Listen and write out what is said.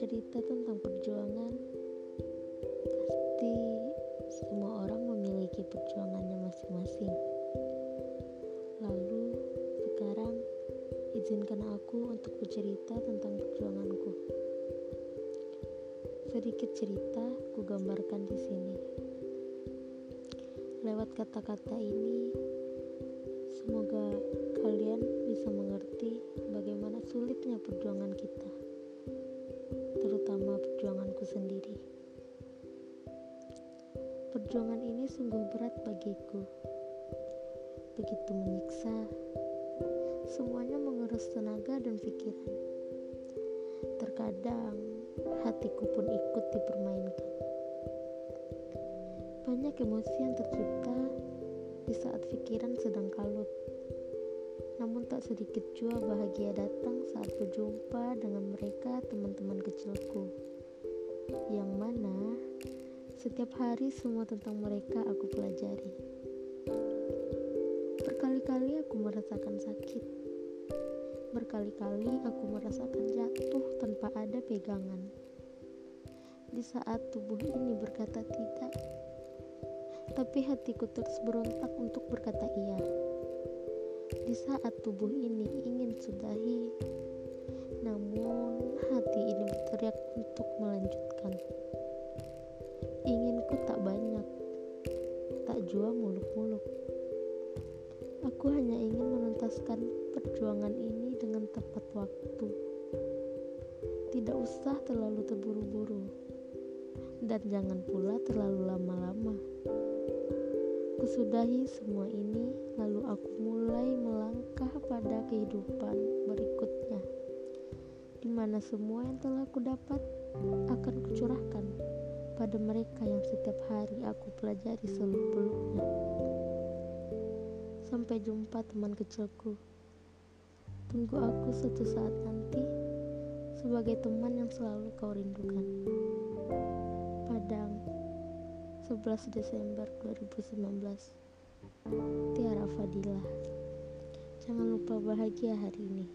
bercerita tentang perjuangan. Pasti semua orang memiliki perjuangannya masing-masing. Lalu sekarang izinkan aku untuk bercerita tentang perjuanganku. Sedikit cerita ku gambarkan di sini. Lewat kata-kata ini Semoga kalian bisa mengerti bagaimana sulitnya perjuangan kita. Perjuangan ini sungguh berat bagiku. Begitu menyiksa, semuanya mengerus tenaga dan pikiran. Terkadang hatiku pun ikut dipermainkan. Banyak emosi yang tercipta di saat pikiran sedang kalut. Namun tak sedikit jua bahagia datang saat berjumpa dengan mereka teman-teman kecilku. Setiap hari semua tentang mereka aku pelajari. Berkali-kali aku merasakan sakit. Berkali-kali aku merasakan jatuh tanpa ada pegangan. Di saat tubuh ini berkata tidak, tapi hatiku terus berontak untuk berkata iya. Di saat tubuh ini ingin sudahi, namun hati ini berteriak untuk melanjutkan. Inginku tak banyak, tak jua muluk-muluk. Aku hanya ingin menuntaskan perjuangan ini dengan tepat waktu. Tidak usah terlalu terburu-buru, dan jangan pula terlalu lama-lama. Kusudahi semua ini, lalu aku mulai melangkah pada kehidupan berikutnya, di mana semua yang telah kudapat pada mereka yang setiap hari aku pelajari seluk-beluknya. Sampai jumpa teman kecilku. Tunggu aku suatu saat nanti sebagai teman yang selalu kau rindukan. Padang 11 Desember 2019 Tiara Fadilah Jangan lupa bahagia hari ini.